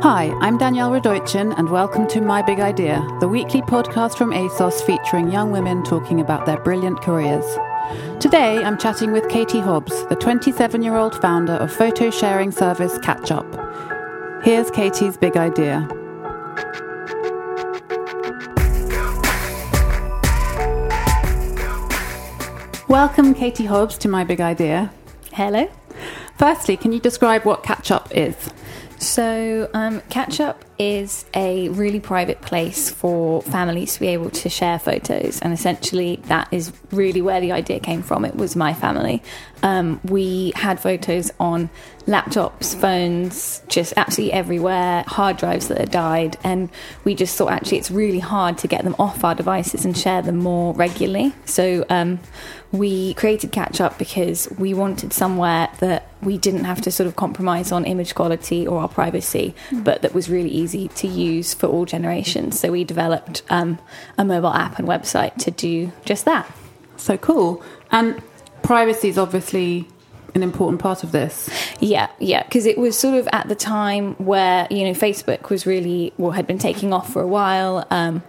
Hi, I'm Danielle Radoichin, and welcome to My Big Idea, the weekly podcast from ASOS featuring young women talking about their brilliant careers. Today, I'm chatting with Katie Hobbs, the 27 year old founder of photo sharing service Catch-Up. Here's Katie's big idea. Welcome, Katie Hobbs, to My Big Idea. Hello. Firstly, can you describe what Catch-Up is? So, um, Catch Up is a really private place for families to be able to share photos, and essentially, that is really where the idea came from. It was my family. Um, we had photos on laptops, phones, just absolutely everywhere, hard drives that had died, and we just thought actually it's really hard to get them off our devices and share them more regularly. So, um, we created Catch Up because we wanted somewhere that we didn't have to sort of compromise on image quality or our privacy, but that was really easy to use for all generations. So we developed um, a mobile app and website to do just that. So cool. And privacy is obviously an important part of this. Yeah, yeah, because it was sort of at the time where you know Facebook was really well had been taking off for a while. Um,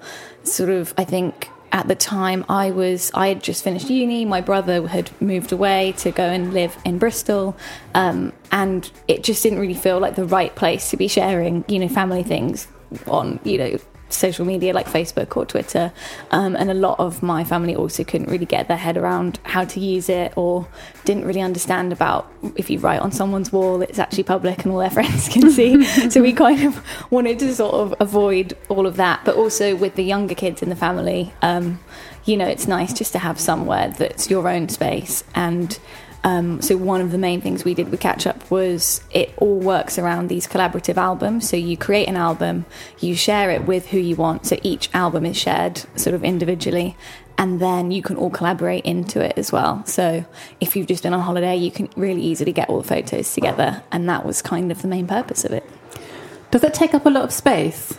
sort of, I think at the time I was I had just finished uni. My brother had moved away to go and live in Bristol, um, and it just didn't really feel like the right place to be sharing you know family things on you know social media like Facebook or Twitter. Um, and a lot of my family also couldn't really get their head around how to use it or didn't really understand about if you write on someone's wall, it's actually public and all their friends can see. so we kind of wanted to sort of avoid all of that. But also with the younger kids in the family, um, you know, it's nice just to have somewhere that's your own space and um, so one of the main things we did with Catch Up was it all works around these collaborative albums. So you create an album, you share it with who you want. So each album is shared sort of individually, and then you can all collaborate into it as well. So if you've just been on holiday, you can really easily get all the photos together, and that was kind of the main purpose of it. Does it take up a lot of space?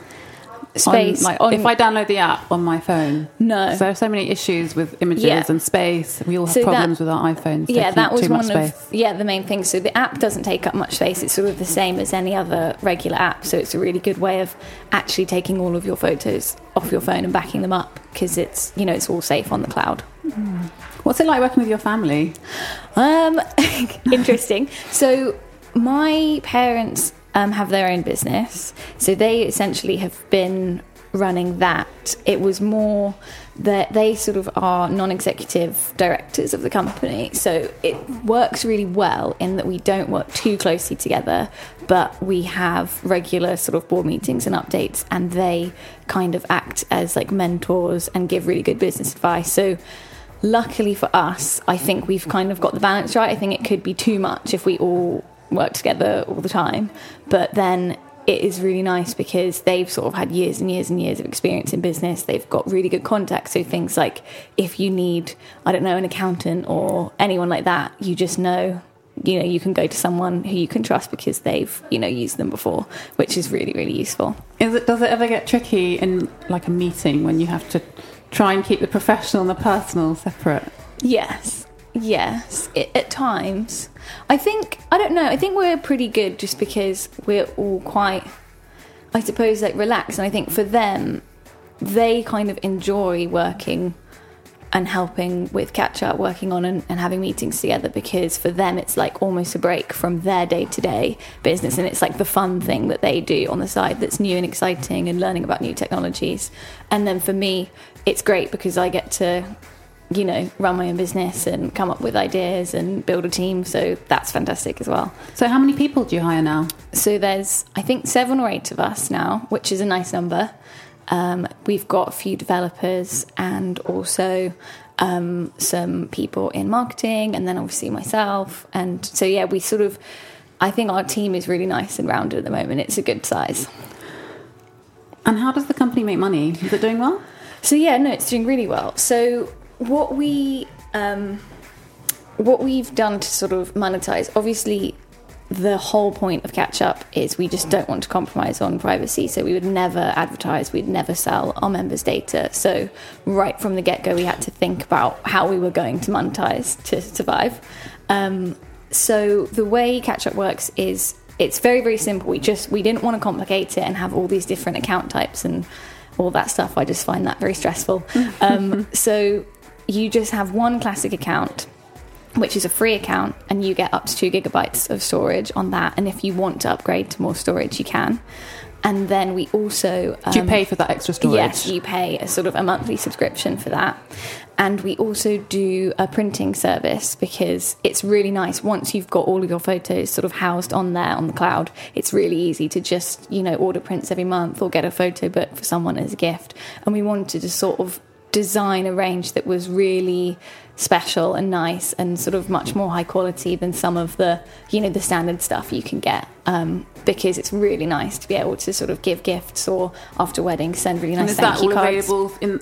Space. On, like, on- if I download the app on my phone, No. So there are so many issues with images Yeah. and space. We all have So that- problems with our iPhones. yeah, that was one of yeah the main thing. So the app doesn't take up much space. It's sort of the same as any other regular app. So it's a really good way of actually taking all of your photos off your phone and backing them up because it's you know it's all safe on the cloud. What's it like working with your family? Um, interesting. So my parents um, have their own business, so they essentially have been running that. It was more that they sort of are non-executive directors of the company, so it works really well in that we don't work too closely together, but we have regular sort of board meetings and updates, and they kind of act as like mentors and give really good business advice. So luckily for us, I think we've kind of got the balance right. I think it could be too much if we all work together all the time. But then it is really nice because they've sort of had years and years and years of experience in business. They've got really good contacts. So things like if you need, I don't know, an accountant or anyone like that, you just know. You know, you can go to someone who you can trust because they've, you know, used them before, which is really, really useful. Is it? Does it ever get tricky in like a meeting when you have to try and keep the professional and the personal separate? Yes, yes. I at times, I think I don't know. I think we're pretty good just because we're all quite, I suppose, like relaxed. And I think for them, they kind of enjoy working and helping with catch up, working on and, and having meetings together because for them it's like almost a break from their day to day business and it's like the fun thing that they do on the side that's new and exciting and learning about new technologies. And then for me, it's great because I get to, you know, run my own business and come up with ideas and build a team. So that's fantastic as well. So, how many people do you hire now? So there's, I think, seven or eight of us now, which is a nice number. Um, we've got a few developers and also um, some people in marketing, and then obviously myself. And so, yeah, we sort of, I think our team is really nice and rounded at the moment. It's a good size. And how does the company make money? Is it doing well? So yeah, no, it's doing really well. So what we um, what we've done to sort of monetize, obviously, the whole point of Catch Up is we just don't want to compromise on privacy. So we would never advertise, we'd never sell our members' data. So right from the get go, we had to think about how we were going to monetize to survive. Um, so the way Catch Up works is it's very very simple. We just we didn't want to complicate it and have all these different account types and all that stuff. I just find that very stressful. um, so you just have one classic account which is a free account, and you get up to two gigabytes of storage on that. And if you want to upgrade to more storage, you can. And then we also Do you um, pay for that extra storage? Yes, you pay a sort of a monthly subscription for that. And we also do a printing service because it's really nice. Once you've got all of your photos sort of housed on there on the cloud, it's really easy to just, you know, order prints every month or get a photo book for someone as a gift. And we wanted to sort of design a range that was really special and nice and sort of much more high quality than some of the you know the standard stuff you can get um, because it's really nice to be able to sort of give gifts or after weddings send really nice And is thank that you all cards. available in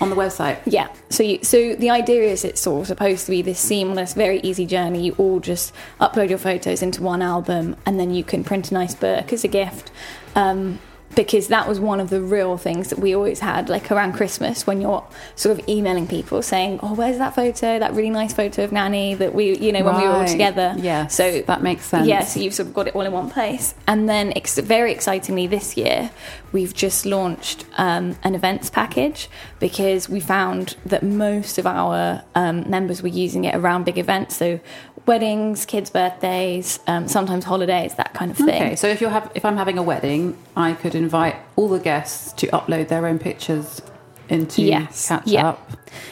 on the website? Yeah. So you, so the idea is it's sort of supposed to be this seamless, very easy journey. You all just upload your photos into one album, and then you can print a nice book as a gift. Um, because that was one of the real things that we always had, like around Christmas, when you're sort of emailing people saying, "Oh, where's that photo? That really nice photo of Nanny that we, you know, when we were all together." Yeah. So that makes sense. Yeah. So you've sort of got it all in one place. And then, ex- very excitingly, this year we've just launched um, an events package because we found that most of our um, members were using it around big events, so weddings, kids' birthdays, um, sometimes holidays, that kind of thing. Okay, so if you're have, if I'm having a wedding, I could invite all the guests to upload their own pictures into Yes, Catch yeah. Up.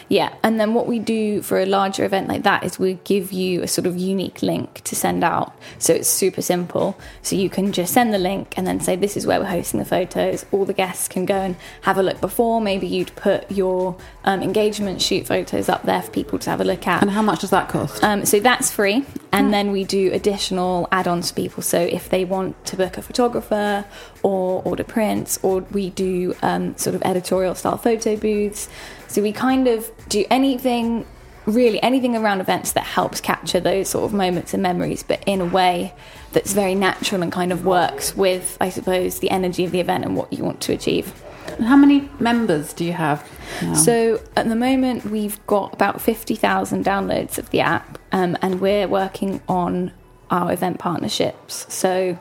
Yeah, and then what we do for a larger event like that is we give you a sort of unique link to send out. So it's super simple. So you can just send the link and then say, This is where we're hosting the photos. All the guests can go and have a look before. Maybe you'd put your um, engagement shoot photos up there for people to have a look at. And how much does that cost? Um, so that's free, and then we do additional add-ons for people. So if they want to book a photographer or order prints, or we do um, sort of editorial style photo booths. So we kind of do anything, really anything around events that helps capture those sort of moments and memories, but in a way that's very natural and kind of works with, I suppose, the energy of the event and what you want to achieve. How many members do you have? now? So at the moment, we've got about 50,000 downloads of the app, um, and we're working on our event partnerships. So,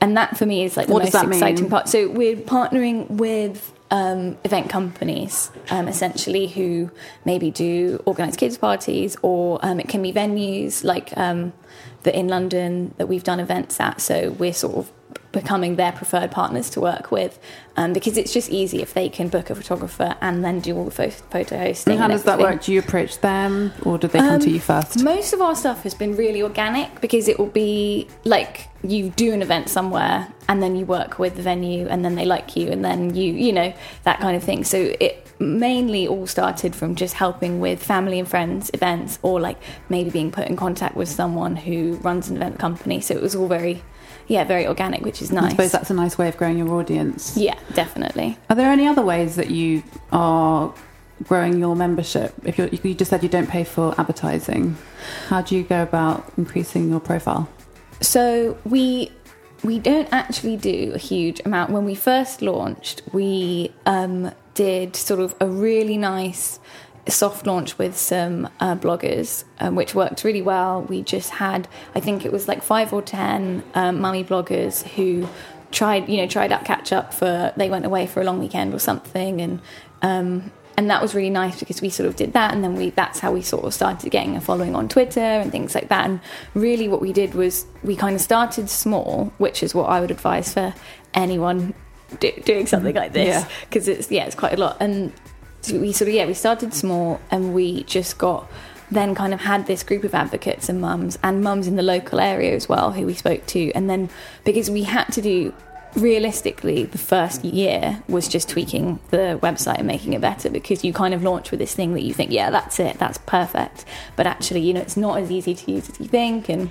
and that for me is like the What most that mean? exciting part. So we're partnering with um, event companies, um, essentially, who maybe do organised kids parties, or um, it can be venues like um, that in London that we've done events at. So we're sort of becoming their preferred partners to work with, um, because it's just easy if they can book a photographer and then do all the pho- photo hosting. and how and does that work? Do you approach them, or do they come to Um, you first? Most of our stuff has been really organic because it will be like you do an event somewhere and then you work with the venue and then they like you and then you, you know, that kind of thing. So it mainly all started from just helping with family and friends events or like maybe being put in contact with someone who runs an event company. So it was all very, yeah, very organic, which is nice. I suppose that's a nice way of growing your audience. yeah, definitely. Are there any other ways that you are growing your membership? If you're, you just said you don't pay for advertising, how do you go about increasing your profile? So we we don't actually do a huge amount. When we first launched, we um, did sort of a really nice soft launch with some uh, bloggers, um, which worked really well. We just had, I think it was like five or ten um, mummy bloggers who tried, you know, tried out catch up for. They went away for a long weekend or something, and um, and that was really nice because we sort of did that, and then we that's how we sort of started getting a following on Twitter and things like that. And really, what we did was we kind of started small, which is what I would advise for anyone do, doing something like this Yeah. because it's yeah, it's quite a lot. And so we sort of yeah, we started small, and we just got then kind of had this group of advocates and mums and mums in the local area as well who we spoke to and then because we had to do realistically the first year was just tweaking the website and making it better because you kind of launch with this thing that you think yeah that's it that's perfect but actually you know it's not as easy to use as you think and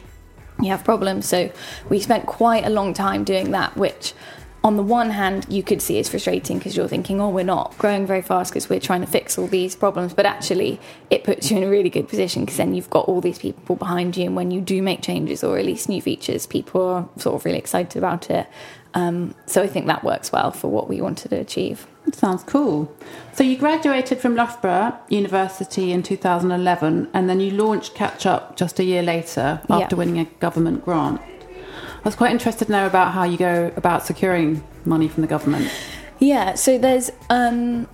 you have problems. So we spent quite a long time doing that, which on the one hand you could see it's frustrating because you're thinking, oh, we're not growing very fast because we're trying to fix all these problems. But actually, it puts you in a really good position because then you've got all these people behind you, and when you do make changes or release new features, people are sort of really excited about it. Um, so I think that works well for what we wanted to achieve. That sounds cool. So you graduated from Loughborough University in 2011, and then you launched Catch Up just a year later after Yeah. winning a government grant. I was quite interested to know about how you go about securing money from the government. Yeah, so there's um,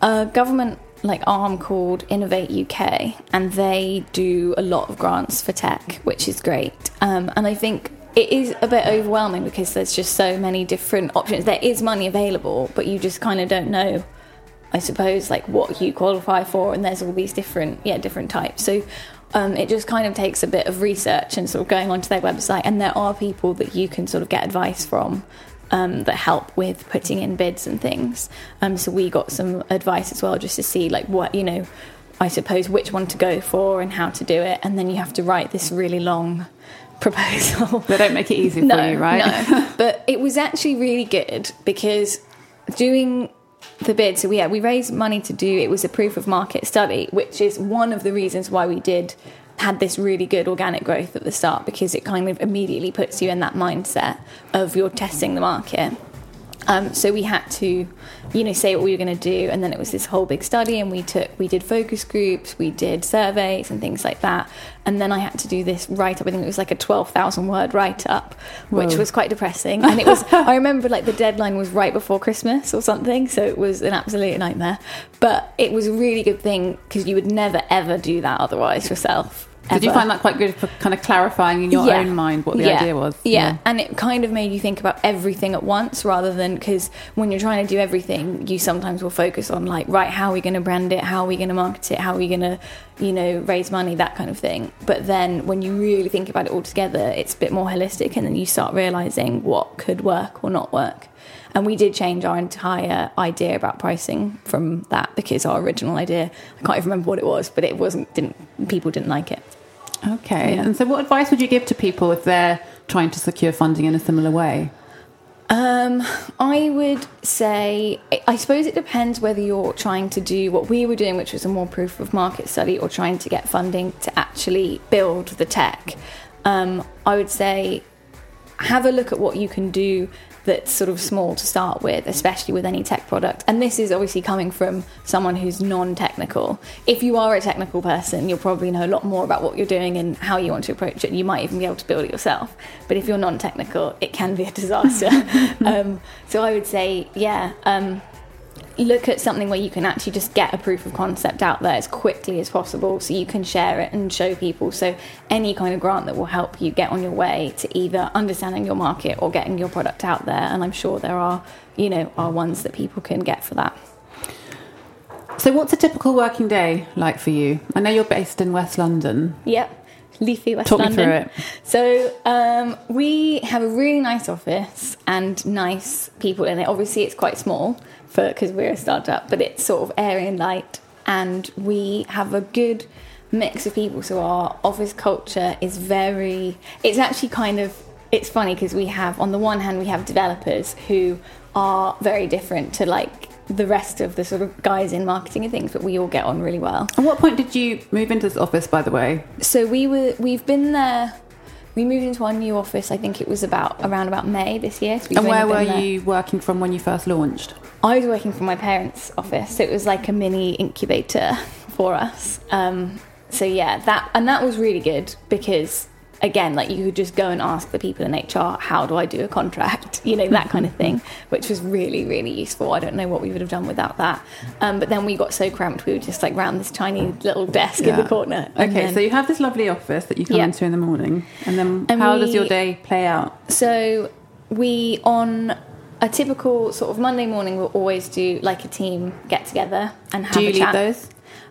a government like arm called Innovate UK, and they do a lot of grants for tech, which is great. Um, and I think it is a bit overwhelming because there's just so many different options. There is money available, but you just kind of don't know. I suppose like what you qualify for, and there's all these different yeah different types. So um, it just kind of takes a bit of research and sort of going onto their website, and there are people that you can sort of get advice from um, that help with putting in bids and things. Um, so we got some advice as well, just to see like what you know, I suppose which one to go for and how to do it, and then you have to write this really long proposal. They don't make it easy for no, you, right? No, but it was actually really good because doing the bid. So we yeah, we raised money to do. It was a proof of market study, which is one of the reasons why we did had this really good organic growth at the start because it kind of immediately puts you in that mindset of you're testing the market. Um, so we had to, you know, say what we were going to do, and then it was this whole big study, and we took, we did focus groups, we did surveys and things like that, and then I had to do this write up. I think it was like a twelve thousand word write up, which was quite depressing. And it was, I remember like the deadline was right before Christmas or something, so it was an absolute nightmare. But it was a really good thing because you would never ever do that otherwise yourself. Did you find that quite good for kind of clarifying in your Yeah. own mind what the Yeah. idea was? Yeah. and it kind of made you think about everything at once rather than because when you're trying to do everything, you sometimes will focus on like, right, how are we going to brand it? How are we going to market it? How are we going to, you know, raise money? That kind of thing. But then when you really think about it all together, it's a bit more holistic, and then you start realizing what could work or not work. And we did change our entire idea about pricing from that because our original idea, I can't even remember what it was, but it wasn't, didn't, people didn't like it. Okay. And so, what advice would you give to people if they're trying to secure funding in a similar way? Um, I would say, I suppose it depends whether you're trying to do what we were doing, which was a more proof of market study, or trying to get funding to actually build the tech. Um, I would say have a look at what you can do that's sort of small to start with, especially with any tech product. And this is obviously coming from someone who's non technical. If you are a technical person, you'll probably know a lot more about what you're doing and how you want to approach it. You might even be able to build it yourself. But if you're non technical, it can be a disaster. um, so I would say, yeah. Um, look at something where you can actually just get a proof of concept out there as quickly as possible so you can share it and show people. So, any kind of grant that will help you get on your way to either understanding your market or getting your product out there. And I'm sure there are, you know, are ones that people can get for that. So, what's a typical working day like for you? I know you're based in West London. Yep. Leafy West Talk me London. through it. So um, we have a really nice office and nice people in it. Obviously, it's quite small for because we're a startup, but it's sort of airy and light, and we have a good mix of people. So our office culture is very. It's actually kind of. It's funny because we have on the one hand we have developers who are very different to like the rest of the sort of guys in marketing and things, but we all get on really well. At what point did you move into this office, by the way? So we were we've been there. We moved into our new office. I think it was about around about May this year. So And where were there- you working from when you first launched? I was working from my parents' office, so it was like a mini incubator for us. Um, so yeah, that and that was really good because again, like you could just go and ask the people in HR, how do I do a contract? You know, that kind of thing, which was really, really useful. I don't know what we would have done without that. Um, but then we got so cramped, we were just like round this tiny little desk in the corner. Okay, then- so you have this lovely office that you come Yeah. into in the morning, and then And how does your day play out? So we on a typical sort of Monday morning we'll always do like a team get together and have Do you a lead those?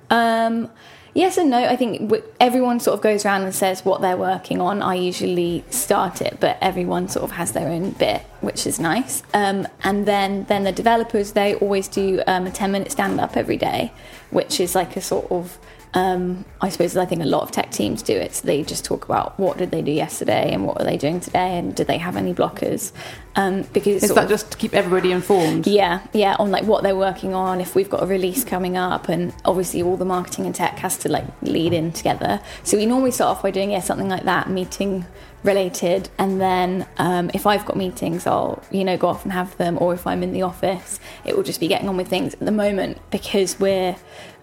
Um, yes and no. I think everyone sort of goes around and says what they're working on. I usually start it, but everyone sort of has their own bit, which is nice. Um, and then then the developers they always do um, a ten minute stand up every day, which is like a sort of Um, I suppose I think a lot of tech teams do it. So they just talk about what did they do yesterday and what are they doing today and did they have any blockers? Um, because Is that just to keep everybody informed? yeah, yeah, on like what they're working on, if we've got a release coming up, and obviously all the marketing and tech has to like lead in together. So we normally start off by doing yeah something like that, meeting related, and then um, if I've got meetings, I'll you know go off and have them, or if I'm in the office, it will just be getting on with things. At the moment, because we're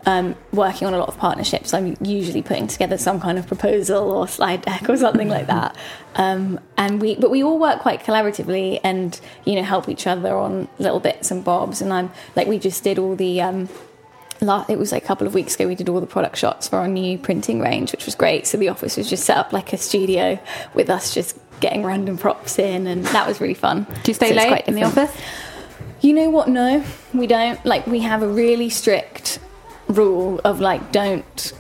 um, working on a lot of partnerships, I'm usually putting together some kind of proposal or slide deck or something like that. Um, and we, but we all work quite collaboratively and you know help each other on little bits and bobs. And I'm like, we just did all the. Um, it was like a couple of weeks ago. We did all the product shots for our new printing range, which was great. So the office was just set up like a studio with us just getting random props in, and that was really fun. Do you stay So late in the office? You know what? No, we don't. Like, we have a really strict rule of like, don't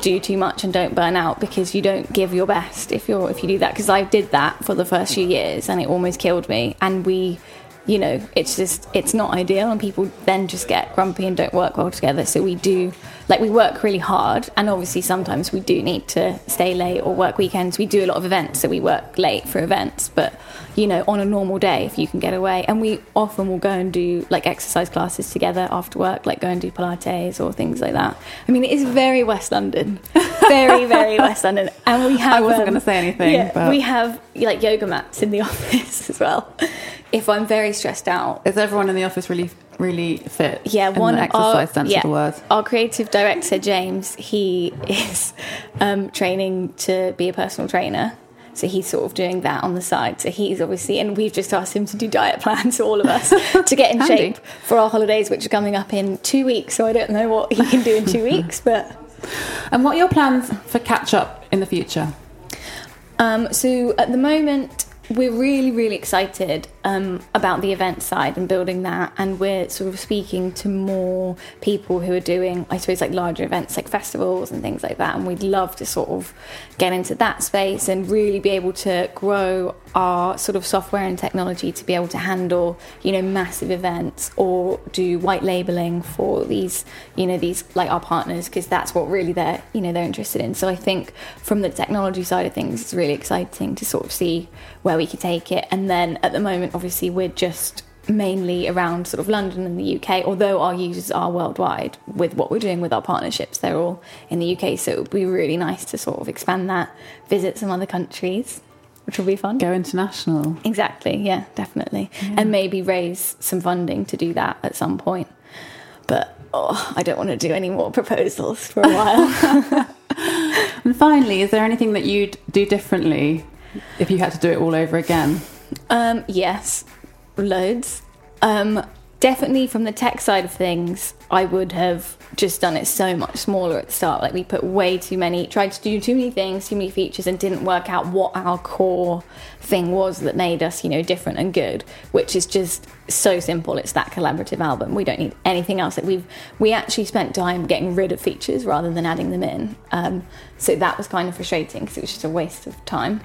do too much and don't burn out because you don't give your best if you're if you do that. Because I did that for the first few years and it almost killed me. And we, you know, it's just it's not ideal, and people then just get grumpy and don't work well together. So we do like we work really hard, and obviously sometimes we do need to stay late or work weekends. We do a lot of events, so we work late for events, but you know, on a normal day, if you can get away. And we often will go and do like exercise classes together after work, like go and do Pilates or things like that. I mean, it is very West London, very, very West London. And we have. um, wasn't gonna say anything, Yeah, but- we have like yoga mats in the office as well. If I'm very stressed out, Is everyone in the office really, really fit? yeah, one the exercise our, sense yeah, of the word. Our creative director James, he is um, training to be a personal trainer. So he's sort of doing that on the side. So he's obviously, and we've just asked him to do diet plans for all of us to get in Handy. shape for our holidays, which are coming up in two weeks. So I don't know what he can do in two weeks, but And what are your plans for catch up in the future? Um, so at the moment, we're really, really excited um, about the event side and building that, and we're sort of speaking to more people who are doing, I suppose, like larger events like festivals and things like that. And we'd love to sort of get into that space and really be able to grow our sort of software and technology to be able to handle, you know, massive events or do white labeling for these, you know, these like our partners because that's what really they're, you know, they're interested in. So I think from the technology side of things, it's really exciting to sort of see where we could take it. And then at the moment, obviously, we're just mainly around sort of London and the UK, although our users are worldwide with what we're doing with our partnerships. They're all in the UK, so it would be really nice to sort of expand that, visit some other countries, which will be fun. Go international. Exactly, yeah, definitely. And maybe raise some funding to do that at some point. But oh, I don't want to do any more proposals for a while. And finally, is there anything that you'd do differently if you had to do it all over again? Um, yes, loads. Um, definitely from the tech side of things, I would have just done it so much smaller at the start. Like we put way too many, tried to do too many things, too many features, and didn't work out what our core thing was that made us, you know, different and good. Which is just so simple. It's that collaborative album. We don't need anything else. Like we've we actually spent time getting rid of features rather than adding them in. Um, so that was kind of frustrating because it was just a waste of time.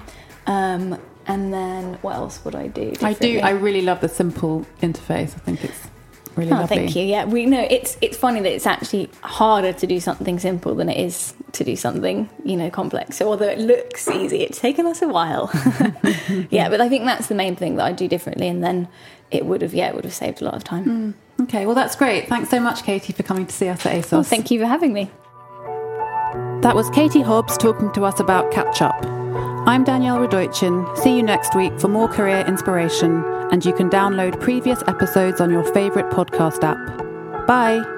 Um, and then what else would I do? I do. I really love the simple interface. I think it's really Oh, lovely. thank you. Yeah, we know it's it's funny that it's actually harder to do something simple than it is to do something you know complex. So although it looks easy, it's taken us a while. yeah, but I think that's the main thing that I do differently, and then it would have yeah it would have saved a lot of time. Mm. Okay, well that's great. Thanks so much, Katie, for coming to see us at ASOS. Well, thank you for having me. That was Katie Hobbs talking to us about catch up. I'm Danielle Radoichin. See you next week for more career inspiration, and you can download previous episodes on your favourite podcast app. Bye.